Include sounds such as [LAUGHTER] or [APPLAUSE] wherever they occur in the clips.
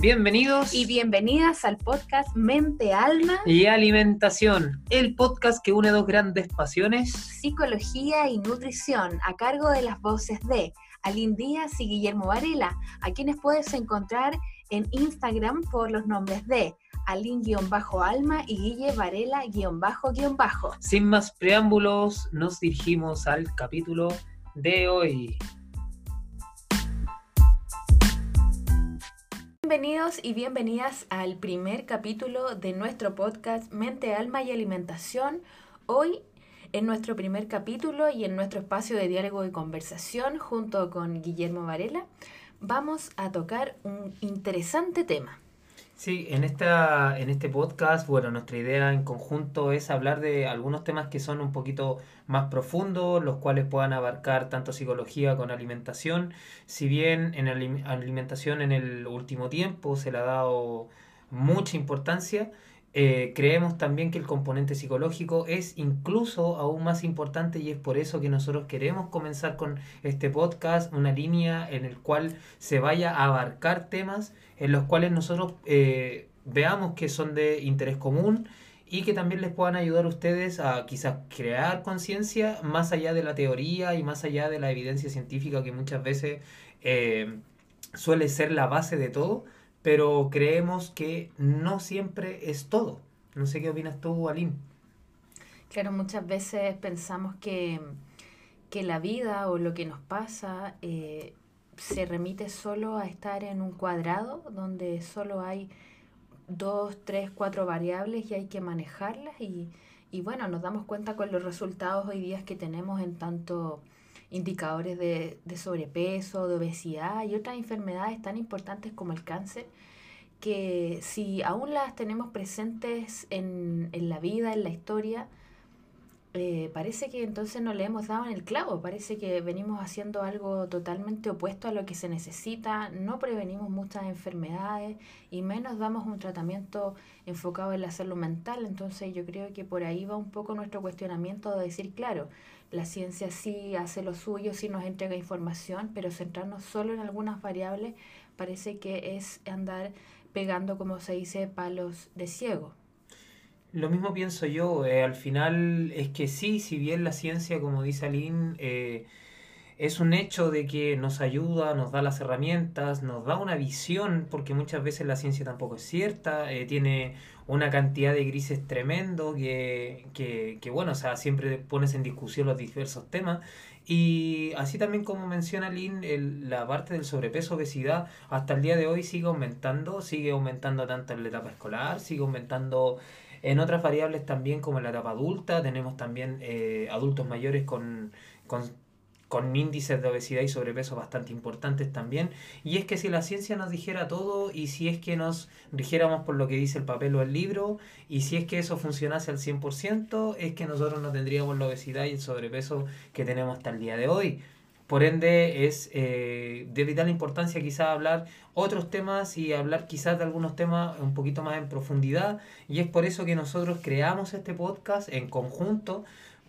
Bienvenidos y bienvenidas al podcast Mente, Alma y Alimentación, el podcast que une dos grandes pasiones, psicología y nutrición, a cargo de las voces de Aline Díaz y Guillermo Varela, a quienes puedes encontrar en Instagram por los nombres de Aline-Alma y Guille Varela-Bajo. Sin más preámbulos, nos dirigimos al capítulo de hoy. Bienvenidos y bienvenidas al primer capítulo de nuestro podcast Mente, Alma y Alimentación. Hoy, en nuestro primer capítulo y en nuestro espacio de diálogo y conversación junto con Guillermo Varela, vamos a tocar un interesante tema. Sí, en, esta, en este podcast, bueno, nuestra idea en conjunto es hablar de algunos temas que son un poquito más profundos, los cuales puedan abarcar tanto psicología con alimentación. Si bien en alimentación en el último tiempo se le ha dado mucha importancia, eh, creemos también que el componente psicológico es incluso aún más importante y es por eso que nosotros queremos comenzar con este podcast, una línea en el cual se vaya a abarcar temas en los cuales nosotros eh, veamos que son de interés común y que también les puedan ayudar a ustedes a quizás crear conciencia más allá de la teoría y más allá de la evidencia científica que muchas veces eh, suele ser la base de todo pero creemos que no siempre es todo. No sé qué opinas tú, Aline. Claro, muchas veces pensamos que, que la vida o lo que nos pasa eh, se remite solo a estar en un cuadrado donde solo hay dos, tres, cuatro variables y hay que manejarlas y, y bueno, nos damos cuenta con los resultados hoy día que tenemos en tanto indicadores de, sobrepeso, de obesidad y otras enfermedades tan importantes como el cáncer, que si aún las tenemos presentes en, la vida, en la historia, eh, parece que entonces no le hemos dado en el clavo, parece que venimos haciendo algo totalmente opuesto a lo que se necesita, no prevenimos muchas enfermedades y menos damos un tratamiento enfocado en la salud mental, entonces yo creo que por ahí va un poco nuestro cuestionamiento de decir, claro, la ciencia sí hace lo suyo, sí nos entrega información, pero centrarnos solo en algunas variables parece que es andar pegando, como se dice, palos de ciego. Lo mismo pienso yo, eh, al final es que sí, si bien la ciencia, como dice Aline, eh, es un hecho de que nos ayuda, nos da las herramientas, nos da una visión, porque muchas veces la ciencia tampoco es cierta, eh, tiene una cantidad de grises tremendo que, que, que, bueno, o sea, siempre pones en discusión los diversos temas. Y así también como menciona Lynn, el, la parte del sobrepeso, obesidad, hasta el día de hoy sigue aumentando, sigue aumentando tanto en la etapa escolar, sigue aumentando en otras variables también como la etapa adulta, tenemos también eh, adultos mayores con, con con índices de obesidad y sobrepeso bastante importantes también. Y es que si la ciencia nos dijera todo y si es que nos rigiéramos por lo que dice el papel o el libro y si es que eso funcionase al 100%, es que nosotros no tendríamos la obesidad y el sobrepeso que tenemos hasta el día de hoy. Por ende, es eh, de vital importancia quizás hablar otros temas y hablar quizás de algunos temas un poquito más en profundidad. Y es por eso que nosotros creamos este podcast en conjunto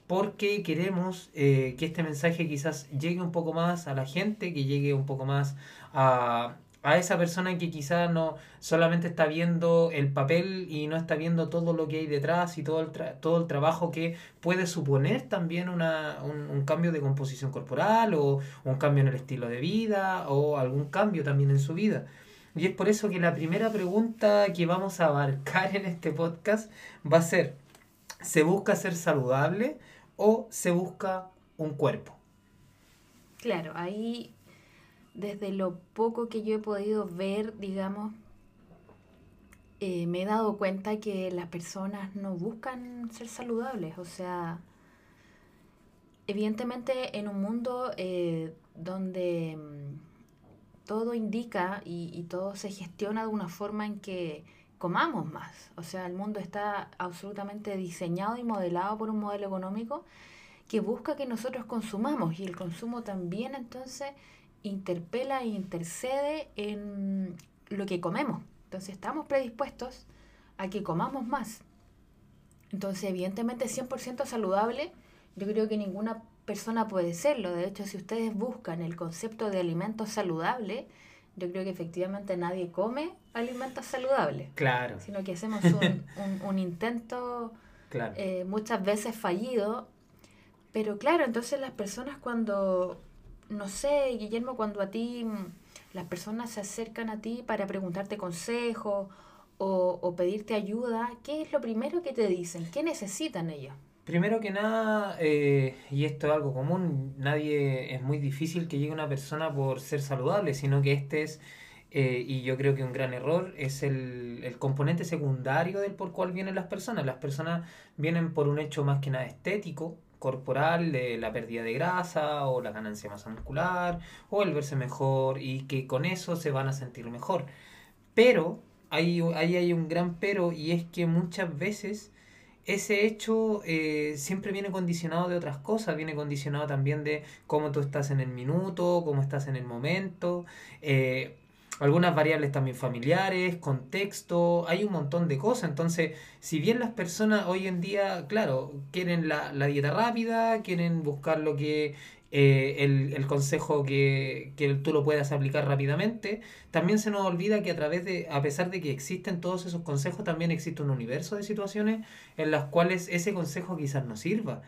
porque queremos eh, que este mensaje quizás llegue un poco más a la gente, que llegue un poco más a, a esa persona que quizás no solamente está viendo el papel y no está viendo todo lo que hay detrás y todo el, todo el trabajo que puede suponer también una, un, un, cambio de composición corporal o un cambio en el estilo de vida o algún cambio también en su vida. Y es por eso que la primera pregunta que vamos a abarcar en este podcast va a ser, ¿se busca ser saludable? o se busca un cuerpo. Claro, ahí desde lo poco que yo he podido ver, digamos, eh, me he dado cuenta que las personas no buscan ser saludables. O sea, evidentemente en un mundo eh, donde mm, todo indica y, y, todo se gestiona de una forma en que comamos más. O sea, el mundo está absolutamente diseñado y modelado por un modelo económico que busca que nosotros consumamos y el consumo también entonces interpela e intercede en lo que comemos. Entonces estamos predispuestos a que comamos más. Entonces, evidentemente, 100% saludable, yo creo que ninguna persona puede serlo. De hecho, si ustedes buscan el concepto de alimento saludable, yo creo que efectivamente nadie come alimentos saludables. Claro. Sino que hacemos un, [LAUGHS] un, intento eh, muchas veces fallido. Pero claro, entonces las personas cuando, no sé, Guillermo, cuando a ti mm, las personas se acercan a ti para preguntarte consejo o, o pedirte ayuda, ¿qué es lo primero que te dicen? ¿Qué necesitan ellos? Primero que nada, eh, y esto es algo común, nadie es muy difícil que llegue una persona por ser saludable, sino que este es, eh, y yo creo que un gran error, es el, el, componente secundario del por cual vienen las personas. Las personas vienen por un hecho más que nada estético, corporal, de la pérdida de grasa o la ganancia masa muscular o el verse mejor y que con eso se van a sentir mejor. Pero ahí, ahí hay un gran pero y es que muchas veces ese hecho eh, siempre viene condicionado de otras cosas, viene condicionado también de cómo tú estás en el minuto, cómo estás en el momento, eh, algunas variables también familiares, contexto, hay un montón de cosas. Entonces, si bien las personas hoy en día, claro, quieren la, la dieta rápida, quieren buscar lo que eh, el, el, consejo que, que, tú lo puedas aplicar rápidamente. También se nos olvida que a través de, a pesar de que existen todos esos consejos, también existe un universo de situaciones en las cuales ese consejo quizás no sirva.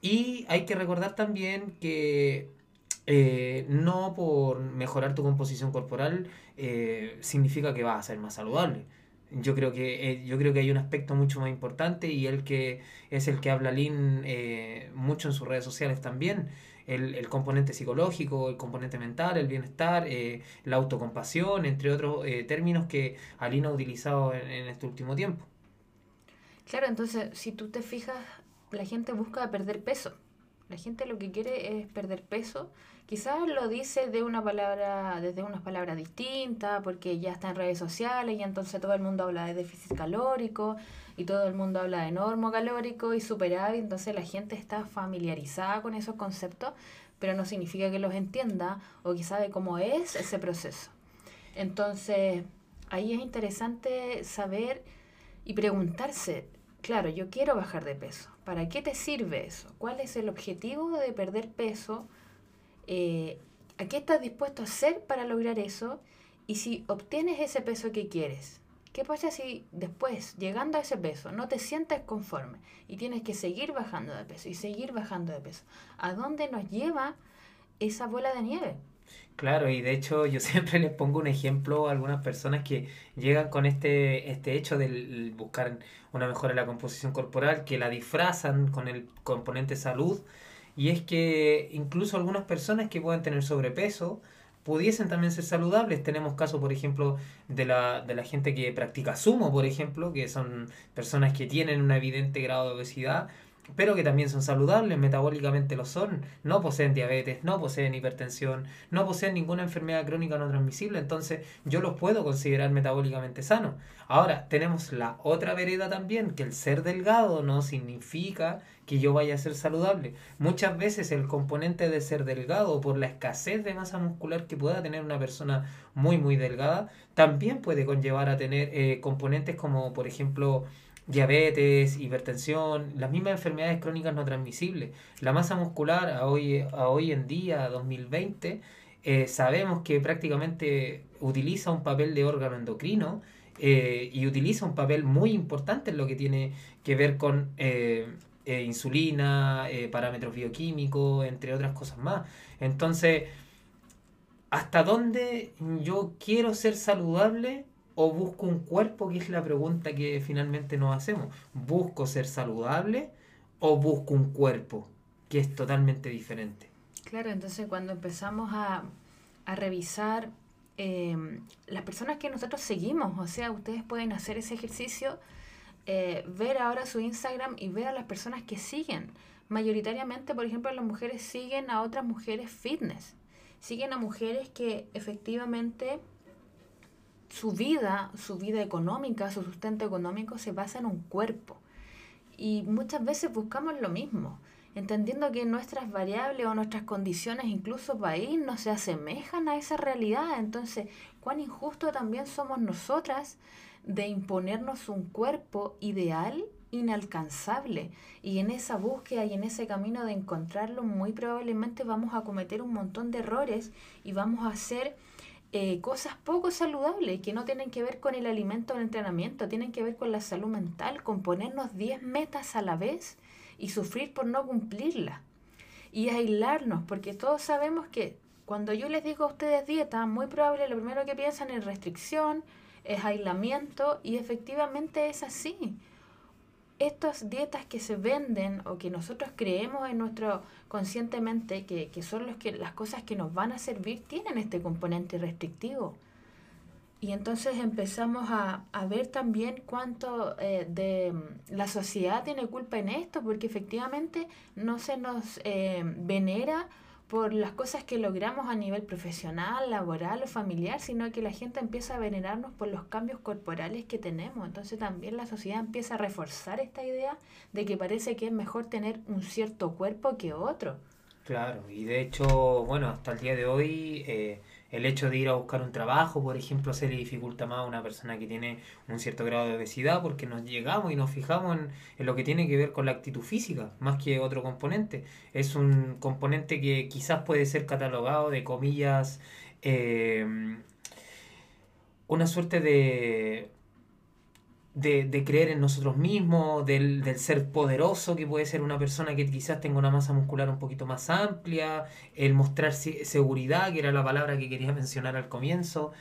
Y hay que recordar también que eh, no por mejorar tu composición corporal eh, significa que vas a ser más saludable. Yo creo que yo creo que hay un aspecto mucho más importante y el que es el que habla Lynn mucho en sus redes sociales también el, el, componente psicológico, el componente mental, el bienestar, eh, la autocompasión, entre otros eh, términos que Alina ha utilizado en, en, este último tiempo. Claro, entonces, si tú te fijas, la gente busca perder peso. La gente lo que quiere es perder peso. Quizás lo dice de una palabra, desde unas palabras distintas, porque ya está en redes sociales y entonces todo el mundo habla de déficit calórico y todo el mundo habla de normo calórico y superávit, entonces la gente está familiarizada con esos conceptos, pero no significa que los entienda o que sabe cómo es ese proceso. Entonces, ahí es interesante saber y preguntarse, claro, yo quiero bajar de peso, ¿para qué te sirve eso? ¿Cuál es el objetivo de perder peso? Eh, ¿A qué estás dispuesto a hacer para lograr eso? Y si obtienes ese peso que quieres, ¿Qué pasa si después, llegando a ese peso, no te sientes conforme y tienes que seguir bajando de peso y seguir bajando de peso? ¿A dónde nos lleva esa bola de nieve? Claro, y de hecho yo [LAUGHS] siempre les pongo un ejemplo a algunas personas que llegan con este, este hecho de buscar una mejora en la composición corporal, que la disfrazan con el componente salud, y es que incluso algunas personas que pueden tener sobrepeso, pudiesen también ser saludables. Tenemos casos, por ejemplo, de la, de la gente que practica sumo, por ejemplo, que son personas que tienen un evidente grado de obesidad, pero que también son saludables, metabólicamente lo son, no poseen diabetes, no poseen hipertensión, no poseen ninguna enfermedad crónica no transmisible, entonces yo los puedo considerar metabólicamente sanos. Ahora, tenemos la otra vereda también, que el ser delgado no significa que yo vaya a ser saludable. Muchas veces el componente de ser delgado, por la escasez de masa muscular que pueda tener una persona muy, muy delgada, también puede conllevar a tener eh, componentes como, por ejemplo, diabetes, hipertensión, las mismas enfermedades crónicas no transmisibles. La masa muscular a hoy, a hoy en día, 2020, eh, sabemos que prácticamente utiliza un papel de órgano endocrino eh, y utiliza un papel muy importante en lo que tiene que ver con eh, insulina, eh, parámetros bioquímicos, entre otras cosas más. Entonces, ¿hasta dónde yo quiero ser saludable o busco un cuerpo? Que es la pregunta que finalmente nos hacemos. ¿Busco ser saludable o busco un cuerpo? Que es totalmente diferente. Claro, entonces cuando empezamos a, a revisar eh, las personas que nosotros seguimos, o sea, ustedes pueden hacer ese ejercicio eh, ver ahora su Instagram y ver a las personas que siguen. Mayoritariamente, por ejemplo, las mujeres siguen a otras mujeres fitness. Siguen a mujeres que efectivamente su vida, su vida económica, su sustento económico se basa en un cuerpo. Y muchas veces buscamos lo mismo, entendiendo que nuestras variables o nuestras condiciones, incluso país, no se asemejan a esa realidad. Entonces, cuán injusto también somos nosotras de imponernos un cuerpo ideal inalcanzable y en esa búsqueda y en ese camino de encontrarlo muy probablemente vamos a cometer un montón de errores y vamos a ser eh, cosas poco saludables que no tienen que ver con el alimento o el entrenamiento, tienen que ver con la salud mental, con ponernos 10 metas a la vez y sufrir por no cumplirlas. Y aislarnos, porque todos sabemos que cuando yo les digo a ustedes dieta, muy probable lo primero que piensan es restricción, es aislamiento y efectivamente es así estas dietas que se venden o que nosotros creemos en nuestro conscientemente que, son los que, las cosas que nos van a servir tienen este componente restrictivo. Y entonces empezamos a, ver también cuánto eh, de mm, la sociedad tiene culpa en esto, porque efectivamente no se nos eh, venera por las cosas que logramos a nivel profesional, laboral o familiar, sino que la gente empieza a venerarnos por los cambios corporales que tenemos. Entonces también la sociedad empieza a reforzar esta idea de que parece que es mejor tener un cierto cuerpo que otro. Claro, y de hecho, bueno, hasta el día de hoy eh, el hecho de ir a buscar un trabajo, por ejemplo, se le dificulta más a una persona que tiene un cierto grado de obesidad porque nos llegamos y nos fijamos en, lo que tiene que ver con la actitud física, más que otro componente. Es un componente que quizás puede ser catalogado de comillas, eh, una suerte de de, de, creer en nosotros mismos, del, del, ser poderoso que puede ser una persona que quizás tenga una masa muscular un poquito más amplia, el mostrar seguridad, que era la palabra que quería [LAUGHS] mencionar al comienzo.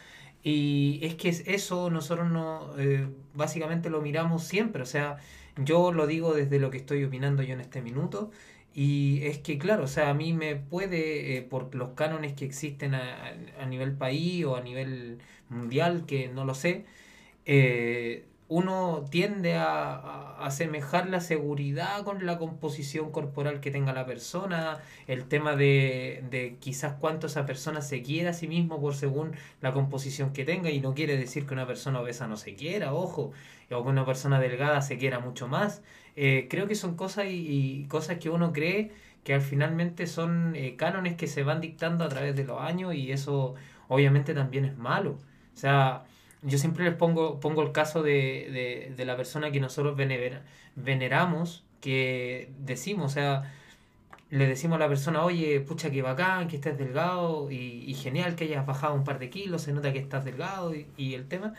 Y es que eso nosotros no, eh, básicamente lo miramos siempre, o sea, yo lo digo desde lo que estoy opinando yo en este minuto. Y es que, claro, o sea, a mí me puede, eh, por los cánones que existen a, a, nivel país o a nivel mundial, que no lo sé, eh, uno tiende a, asemejar la seguridad con la composición corporal que tenga la persona, el tema de, de, quizás cuánto esa persona se quiera a sí mismo por según la composición que tenga, y no quiere decir que una persona obesa no se quiera, ojo, o que una persona delgada se quiera mucho más. Eh, creo que son cosas y, cosas que uno cree que al finalmente son eh, cánones que se van dictando a través de los años y eso obviamente también es malo. O sea, yo siempre les pongo, pongo el caso de, la persona que nosotros veneramos, que decimos, o sea, le decimos a la persona, oye, pucha, que bacán, que estés delgado y, genial que hayas bajado un par de kilos, se nota que estás delgado y, el tema.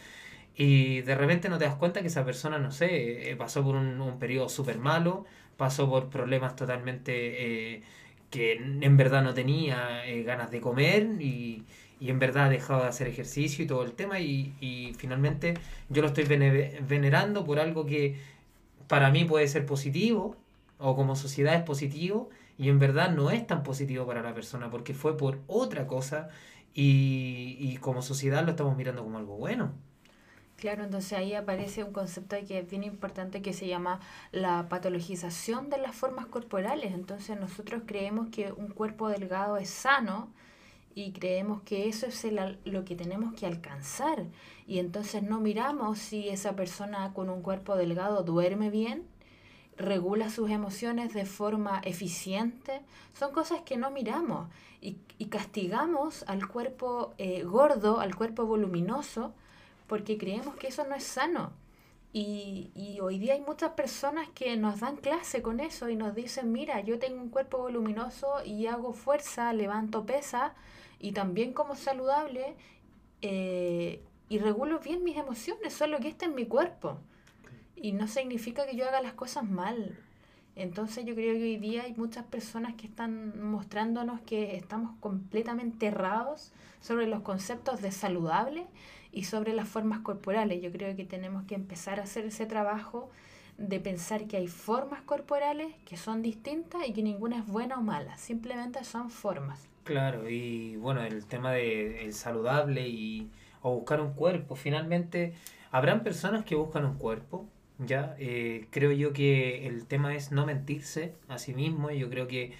Y de repente no te das cuenta que esa persona, no sé, eh, pasó por un, un periodo súper malo, pasó por problemas totalmente eh, que en verdad no tenía eh, ganas de comer y y en verdad ha dejado de hacer ejercicio y todo el tema y, y finalmente yo lo estoy venerando por algo que para mí puede ser positivo o como sociedad es positivo y en verdad no es tan positivo para la persona porque fue por otra cosa y, y como sociedad lo estamos mirando como algo bueno. Claro, entonces ahí aparece un concepto que es bien importante que se llama la patologización de las formas corporales. Entonces nosotros creemos que un cuerpo delgado es sano, y creemos que eso es lo que tenemos que alcanzar. Y entonces no miramos si esa persona con un cuerpo delgado duerme bien, regula sus emociones de forma eficiente. Son cosas que no miramos y, castigamos al cuerpo eh, gordo, al cuerpo voluminoso, porque creemos que eso no es sano. Y, y, hoy día hay muchas personas que nos dan clase con eso y nos dicen, mira, yo tengo un cuerpo voluminoso y hago fuerza, levanto pesa, y también como saludable eh, y regulo bien mis emociones, solo que está en mi cuerpo. Y no significa que yo haga las cosas mal. Entonces yo creo que hoy día hay muchas personas que están mostrándonos que estamos completamente errados sobre los conceptos de saludable y sobre las formas corporales. Yo creo que tenemos que empezar a hacer ese trabajo de pensar que hay formas corporales que son distintas y que ninguna es buena o mala, simplemente son formas. Claro, y bueno, el tema de el saludable y o buscar un cuerpo, finalmente habrán personas que buscan un cuerpo, ya eh, creo yo que el tema es no mentirse a sí mismo, yo creo que,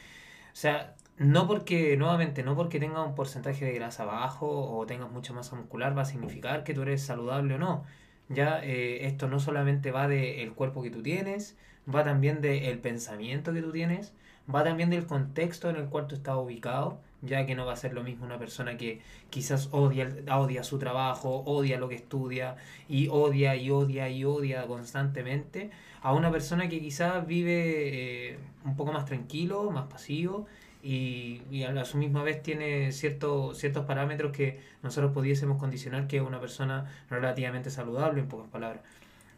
o sea, no porque, nuevamente, no porque tengas un porcentaje de grasa bajo o tengas mucha masa muscular va a significar que tú eres saludable o no. Ya eh, esto no solamente va del cuerpo que tú tienes, va también del pensamiento que tú tienes, va también del contexto en el cual tú estás ubicado ya que no va a ser lo mismo una persona que quizás odia, odia su trabajo, odia lo que estudia y odia y odia y odia constantemente, a una persona que quizás vive eh, un poco más tranquilo, más pasivo y, y, a su misma vez tiene cierto, ciertos parámetros que nosotros pudiésemos condicionar que es una persona relativamente saludable, en pocas palabras.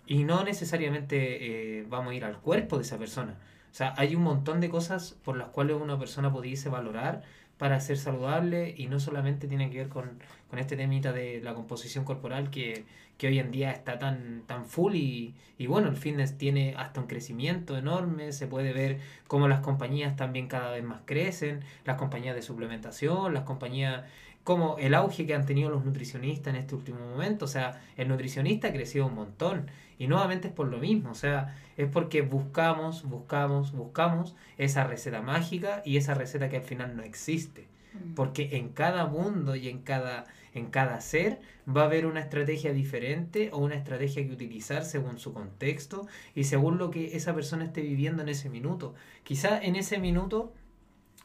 Y no necesariamente eh, vamos a ir al cuerpo de esa persona. O sea, hay un montón de cosas por las cuales una persona pudiese valorar para ser saludable y no solamente tiene que ver con, con este temita de la composición corporal que, que hoy en día está tan, tan full y, y, bueno, el fitness tiene hasta un crecimiento enorme, se puede ver cómo las compañías también cada vez más crecen, las compañías de suplementación, las compañías como el auge que han tenido los nutricionistas en este último momento, o sea, el nutricionista ha crecido un montón y nuevamente es por lo mismo, o sea, es porque buscamos, buscamos, buscamos esa receta mágica y esa receta que al final no existe. Mm. Porque en cada mundo y en cada, en cada ser va a haber una estrategia diferente o una estrategia que utilizar según su contexto y según lo que esa persona esté viviendo en ese minuto. Quizá en ese minuto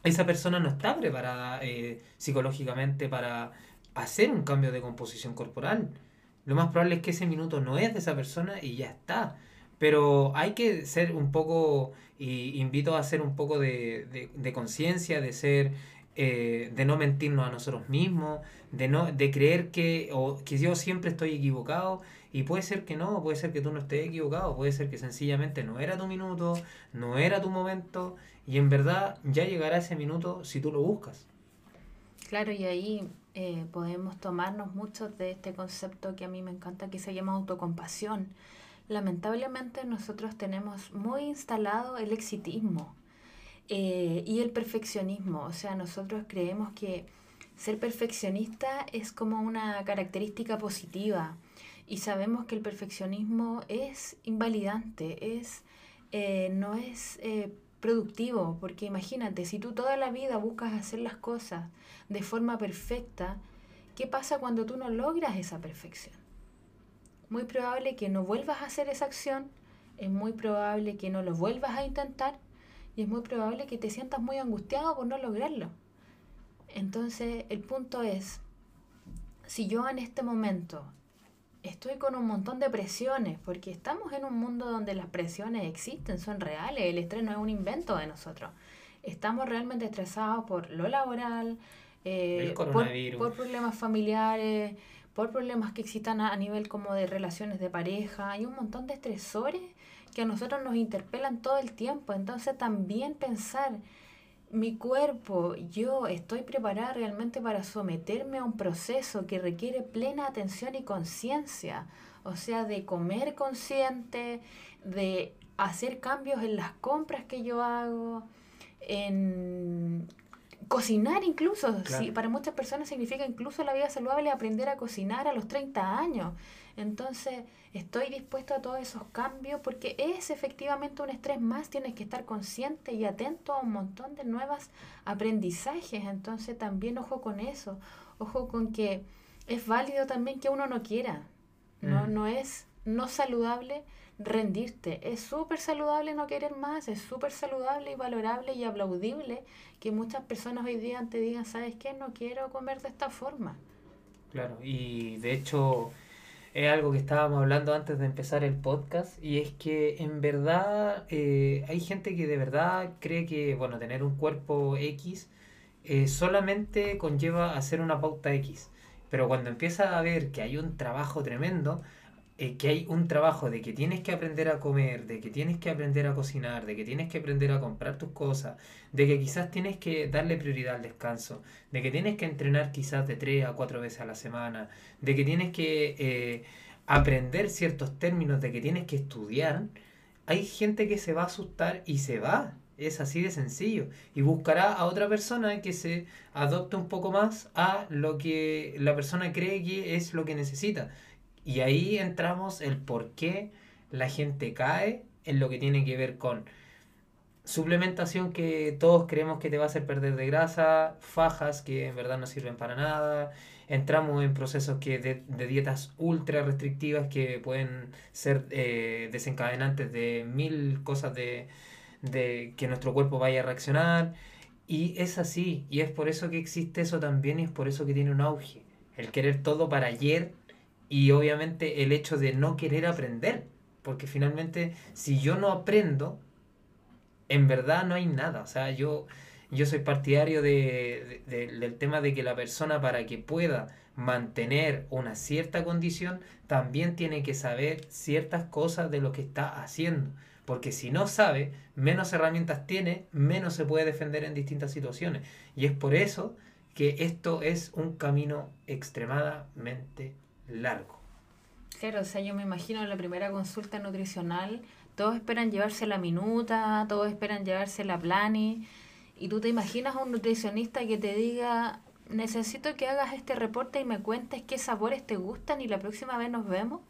esa persona no está preparada eh, psicológicamente para hacer un cambio de composición corporal lo más probable es que ese minuto no es de esa persona y ya está. Pero hay que ser un poco, y invito a hacer un poco de, de, conciencia, de ser, eh, de no mentirnos a nosotros mismos, de no, de creer que, o, que yo siempre estoy equivocado, y puede ser que no, puede ser que tú no estés equivocado, puede ser que sencillamente no era tu minuto, no era tu momento, y en verdad ya llegará ese minuto si tú lo buscas. Claro, y ahí eh, podemos tomarnos mucho de este concepto que a mí me encanta, que se llama autocompasión. Lamentablemente nosotros tenemos muy instalado el exitismo eh, y el perfeccionismo. O sea, nosotros creemos que ser perfeccionista es como una característica positiva y sabemos que el perfeccionismo es invalidante, es, eh, no es productivo, porque imagínate, si tú toda la vida buscas hacer las cosas de forma perfecta, ¿qué pasa cuando tú no logras esa perfección? Muy probable que no vuelvas a hacer esa acción, es muy probable que no lo vuelvas a intentar y es muy probable que te sientas muy angustiado por no lograrlo. Entonces, el punto es, si yo en este momento estoy con un montón de presiones, porque estamos en un mundo donde las presiones existen, son reales, el estrés no es un invento de nosotros. Estamos realmente estresados por lo laboral, eh, por, por, problemas familiares, por problemas que existan a, nivel como de relaciones de pareja. Hay un montón de estresores que a nosotros nos interpelan todo el tiempo. Entonces también pensar, mi cuerpo, yo estoy preparada realmente para someterme a un proceso que requiere plena atención y conciencia. O sea, de comer consciente, de hacer cambios en las compras que yo hago, en Cocinar incluso, para muchas personas significa incluso la vida saludable aprender a cocinar a los 30 años. Entonces, estoy dispuesto a todos esos cambios porque es efectivamente un estrés más, tienes que estar consciente y atento a un montón de nuevos aprendizajes. Entonces, también ojo con eso, ojo con que es válido también que uno no quiera. No, mm. no es no saludable rendirte. Es súper saludable no querer más, es súper saludable y valorable y aplaudible que muchas personas hoy día te digan, ¿sabes qué? No quiero comer de esta forma. Claro, y de hecho es algo que estábamos hablando antes de empezar el podcast y es que en verdad eh, hay gente que de verdad cree que, bueno, tener un cuerpo X eh, solamente conlleva hacer una pauta X. Pero cuando empieza a ver que hay un trabajo tremendo, que hay un trabajo de que tienes que aprender a comer, de que tienes que aprender a cocinar, de que tienes que aprender a comprar tus cosas, de que quizás tienes que darle prioridad al descanso, de que tienes que entrenar quizás de tres a cuatro veces a la semana, de que tienes que eh, aprender ciertos términos, de que tienes que estudiar, hay gente que se va a asustar y se va. Es así de sencillo. Y buscará a otra persona que se adopte un poco más a lo que la persona cree que es lo que necesita. Y ahí entramos el por qué la gente cae en lo que tiene que ver con suplementación que todos creemos que te va a hacer perder de grasa, fajas que en verdad no sirven para nada, entramos en procesos que de, dietas ultra restrictivas que pueden ser eh, desencadenantes de mil cosas de, de que nuestro cuerpo vaya a reaccionar. Y es así, y es por eso que existe eso también y es por eso que tiene un auge. El querer todo para ayer y obviamente el hecho de no querer aprender, porque finalmente si yo no aprendo, en verdad no hay nada. O sea, yo Yo soy partidario de, del tema de que la persona para que pueda mantener una cierta condición, también tiene que saber ciertas cosas de lo que está haciendo. Porque si no sabe, menos herramientas tiene, menos se puede defender en distintas situaciones. Y es por eso que esto es un camino extremadamente largo. Claro, o sea, yo me imagino la primera consulta nutricional, todos esperan llevarse la minuta, todos esperan llevarse la plani, y tú te imaginas a un nutricionista que te diga, necesito que hagas este reporte y me cuentes qué sabores te gustan y la próxima vez nos vemos.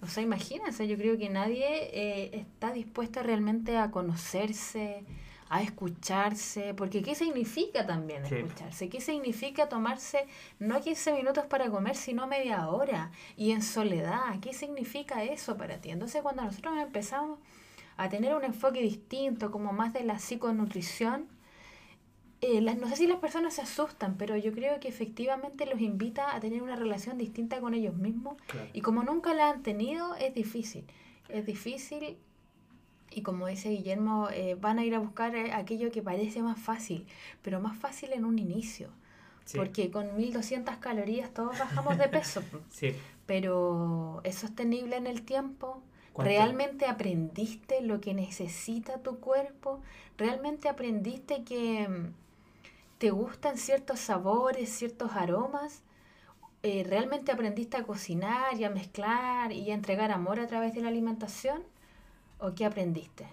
O sea, imagínense, yo creo que nadie eh, está dispuesto realmente a conocerse, a escucharse, porque ¿qué significa también escucharse? ¿Qué significa tomarse no 15 minutos para comer, sino media hora y en soledad? ¿Qué significa eso para ti? Entonces, cuando nosotros empezamos a tener un enfoque distinto, como más de la psiconutrición, eh, las, no sé si las personas se asustan, pero yo creo que efectivamente los invita a tener una relación distinta con ellos mismos. Y como nunca la han tenido, es difícil. Es difícil y como dice Guillermo, eh, van a ir a buscar eh, aquello que parece más fácil, pero más fácil en un inicio. Porque con 1200 calorías todos bajamos de peso. [LAUGHS] sí. Pero es sostenible en el tiempo. ¿Realmente aprendiste lo que necesita tu cuerpo? ¿Realmente aprendiste que mm, te gustan ciertos sabores, ciertos aromas? Eh, ¿Realmente aprendiste a cocinar y a mezclar y a entregar amor a través de la alimentación? ¿O qué aprendiste?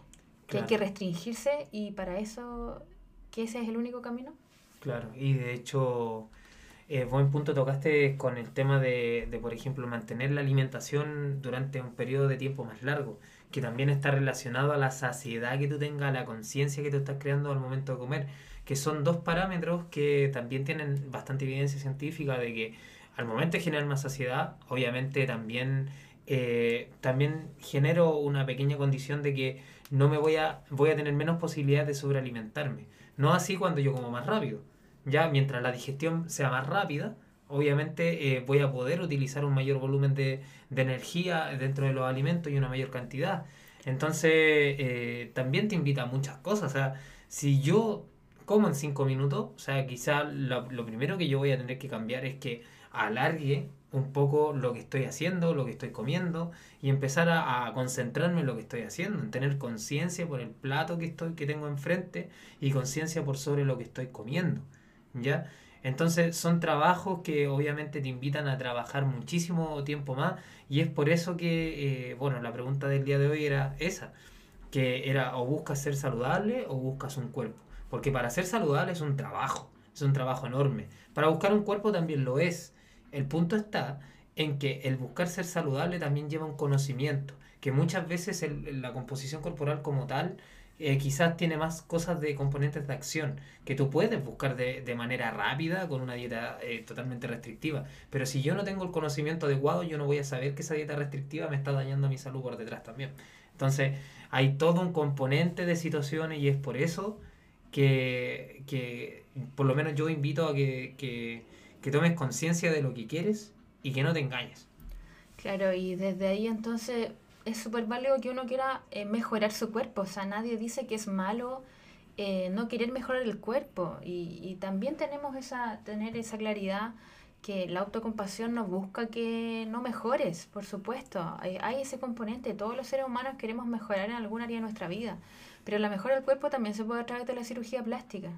Que hay que restringirse y para eso, que ese es el único camino. Claro, y de hecho, eh, buen punto tocaste con el tema de, de, por ejemplo, mantener la alimentación durante un periodo de tiempo más largo, que también está relacionado a la saciedad que tú tengas, a la conciencia que tú estás creando al momento de comer, que son dos parámetros que también tienen bastante evidencia científica de que al momento de generar más saciedad, obviamente también eh, también genero una pequeña condición de que no me voy a, voy a tener menos posibilidades de sobrealimentarme. No así cuando yo como más rápido. Ya mientras la digestión sea más rápida, obviamente eh, voy a poder utilizar un mayor volumen de, de, energía dentro de los alimentos y una mayor cantidad. Entonces, eh, también te invita a muchas cosas. O sea, si yo como en 5 minutos, o sea, lo primero que yo voy a tener que cambiar es que alargue un poco lo que estoy haciendo, lo que estoy comiendo y empezar a, concentrarme en lo que estoy haciendo, en tener conciencia por el plato que estoy que tengo enfrente y conciencia por sobre lo que estoy comiendo, ¿ya? Entonces son trabajos que obviamente te invitan a trabajar muchísimo tiempo más y es por eso que, eh, bueno, la pregunta del día de hoy era esa, que era o buscas ser saludable o buscas un cuerpo, porque para ser saludable es un trabajo, es un trabajo enorme, para buscar un cuerpo también lo es, el punto está en que el buscar ser saludable también lleva un conocimiento, que muchas veces la composición corporal como tal eh, quizás tiene más cosas de componentes de acción que tú puedes buscar de, manera rápida con una dieta eh, totalmente restrictiva. Pero si yo no tengo el conocimiento adecuado, yo no voy a saber que esa dieta restrictiva me está dañando mi salud por detrás también. Entonces, hay todo un componente de situaciones y es por eso que, que por lo menos yo invito a que que tomes conciencia de lo que quieres y que no te engañes. Claro, y desde ahí entonces es súper válido que uno quiera eh, mejorar su cuerpo, o sea, nadie dice que es malo eh, no querer mejorar el cuerpo y, también tenemos esa, tener esa claridad que la autocompasión nos busca que no mejores, por supuesto, hay, hay ese componente, todos los seres humanos queremos mejorar en algún área de nuestra vida, pero la mejora del cuerpo también se puede a través de la cirugía plástica.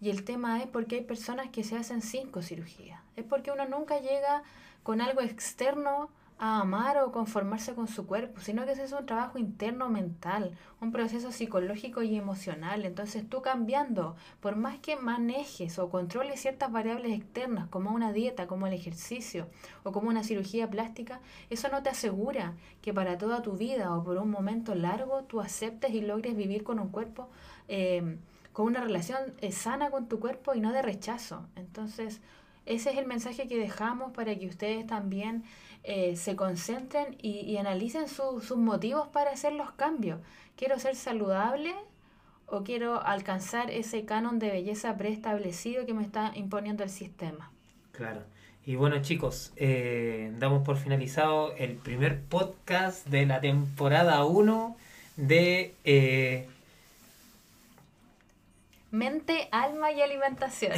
Y el tema es porque hay personas que se hacen cinco cirugías. Es porque uno nunca llega con algo externo a amar o conformarse con su cuerpo, sino que ese es un trabajo interno mental, un proceso psicológico y emocional. Entonces tú cambiando, por más que manejes o controles ciertas variables externas, como una dieta, como el ejercicio o como una cirugía plástica, eso no te asegura que para toda tu vida o por un momento largo tú aceptes y logres vivir con un cuerpo. Eh, con una relación eh, sana con tu cuerpo y no de rechazo. Entonces, ese es el mensaje que dejamos para que ustedes también eh, se concentren y, analicen sus motivos para hacer los cambios. ¿Quiero ser saludable o quiero alcanzar ese canon de belleza preestablecido que me está imponiendo el sistema? Claro. Y bueno chicos, eh, damos por finalizado el primer podcast de la temporada 1 de Mente, alma y alimentación.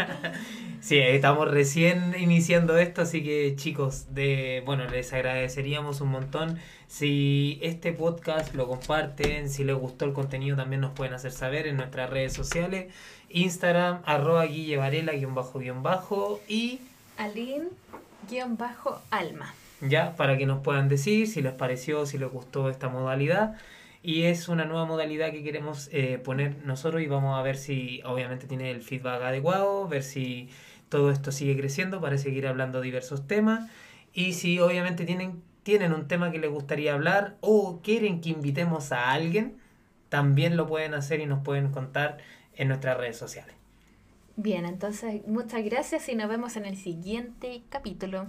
[LAUGHS] sí, estamos recién iniciando esto, así que chicos, de bueno, les agradeceríamos un montón si este podcast lo comparten, si les gustó el contenido también nos pueden hacer saber en nuestras redes sociales, Instagram, arroba guille guion bajo, guion bajo y... Aline, guion bajo, alma. Ya, para que nos puedan decir si les pareció, si les gustó esta modalidad. Y es una nueva modalidad que queremos eh, poner nosotros y vamos a ver si obviamente tiene el feedback adecuado, ver si todo esto sigue creciendo para seguir hablando diversos temas. Y si obviamente tienen, tienen un tema que les gustaría hablar o quieren que invitemos a alguien, también lo pueden hacer y nos pueden contar en nuestras redes sociales. Bien, entonces muchas gracias y nos vemos en el siguiente capítulo.